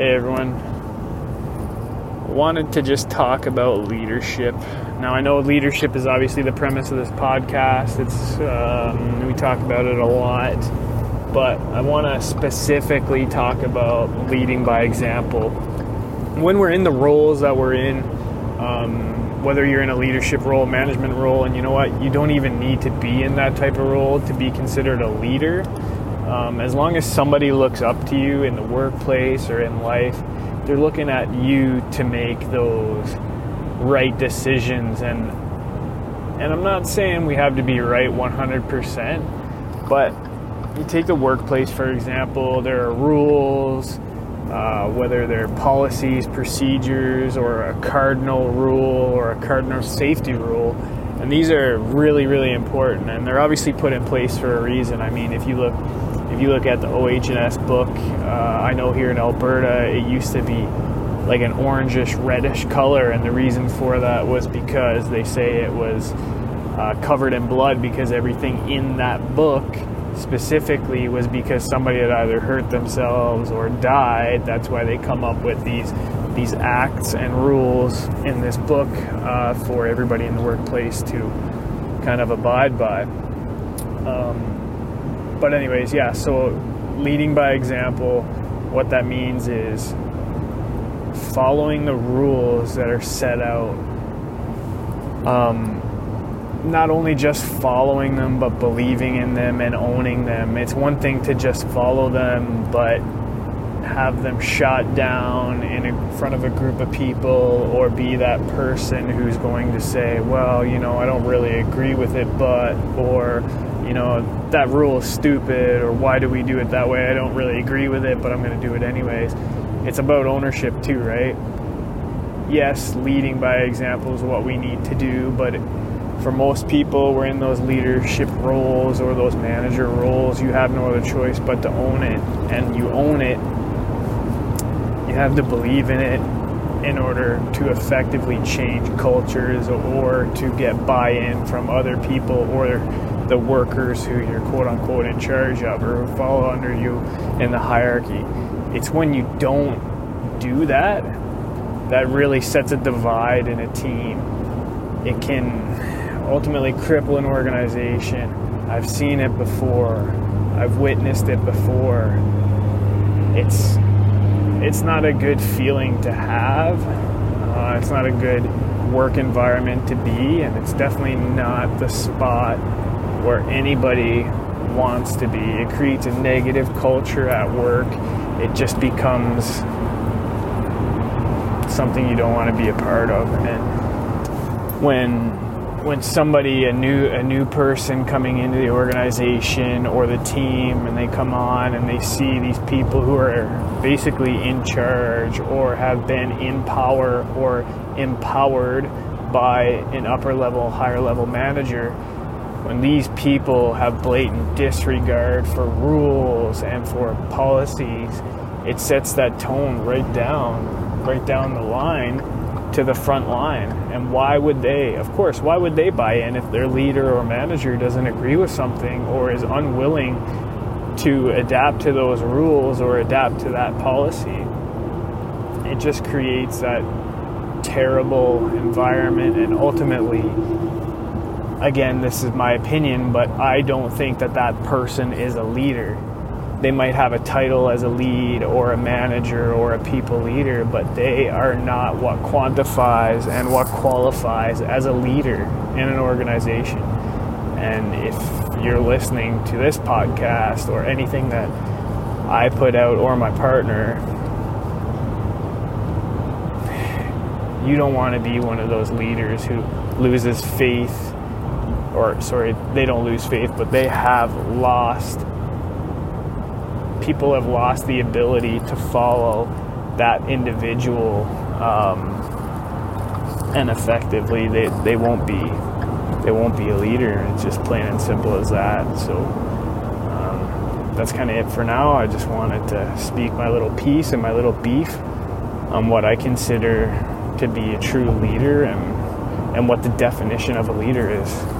Hey everyone. Wanted to just talk about leadership. Now I know leadership is obviously the premise of this podcast. It's um, we talk about it a lot, but I want to specifically talk about leading by example. When we're in the roles that we're in, um, whether you're in a leadership role, management role, and you know what, you don't even need to be in that type of role to be considered a leader um, as long as somebody looks up to you in the workplace or in life, they're looking at you to make those right decisions. And and I'm not saying we have to be right 100%, but you take the workplace for example. There are rules, uh, whether they're policies, procedures, or a cardinal rule or a cardinal safety rule. And these are really, really important, and they're obviously put in place for a reason. I mean, if you look if you look at the OH&S book, uh, I know here in Alberta it used to be like an orangish reddish color, and the reason for that was because they say it was uh, covered in blood because everything in that book specifically was because somebody had either hurt themselves or died. That's why they come up with these these acts and rules in this book uh, for everybody in the workplace to kind of abide by. Um, but anyways, yeah. So leading by example, what that means is following the rules that are set out. Um, not only just following them, but believing in them and owning them. It's one thing to just follow them, but have them shot down in front of a group of people or be that person who's going to say, well, you know, I don't really agree with it, but, or, you know, that rule is stupid or why do we do it that way? I don't really agree with it, but I'm going to do it anyways. It's about ownership too, right? Yes, leading by example is what we need to do, but for most people, we're in those leadership roles or those manager roles. You have no other choice but to own it. And you own it, you have to believe in it in order to effectively change cultures or to get buy in from other people or the workers who you're quote unquote in charge of or who follow under you in the hierarchy. It's when you don't do that that really sets a divide in a team. It can ultimately cripple an organization. I've seen it before. I've witnessed it before. It's it's not a good feeling to have. Uh, it's not a good work environment to be, and it's definitely not the spot where anybody wants to be. It creates a negative culture at work. It just becomes something you don't want to be a part of. And when when somebody a new a new person coming into the organization or the team and they come on and they see these people who are basically in charge or have been in power or empowered by an upper level higher level manager when these people have blatant disregard for rules and for policies, it sets that tone right down, right down the line to the front line. And why would they, of course, why would they buy in if their leader or manager doesn't agree with something or is unwilling to adapt to those rules or adapt to that policy? It just creates that terrible environment and ultimately again, this is my opinion, but I don't think that that person is a leader. They might have a title as a lead or a manager or a people leader, but they are not what quantifies and what qualifies as a leader in an organization. And if you're listening to this podcast or anything that I put out or my partner, you don't want to be one of those leaders who loses faith or sorry, they don't lose faith, but they have lost, people have lost the ability to follow that individual um, and effectively they, they won't be they won't be a leader. It's just plain and simple as that. So um, that's kind of it for now. I just wanted to speak my little piece and my little beef on what i consider to be a true leader and and what the definition of a leader is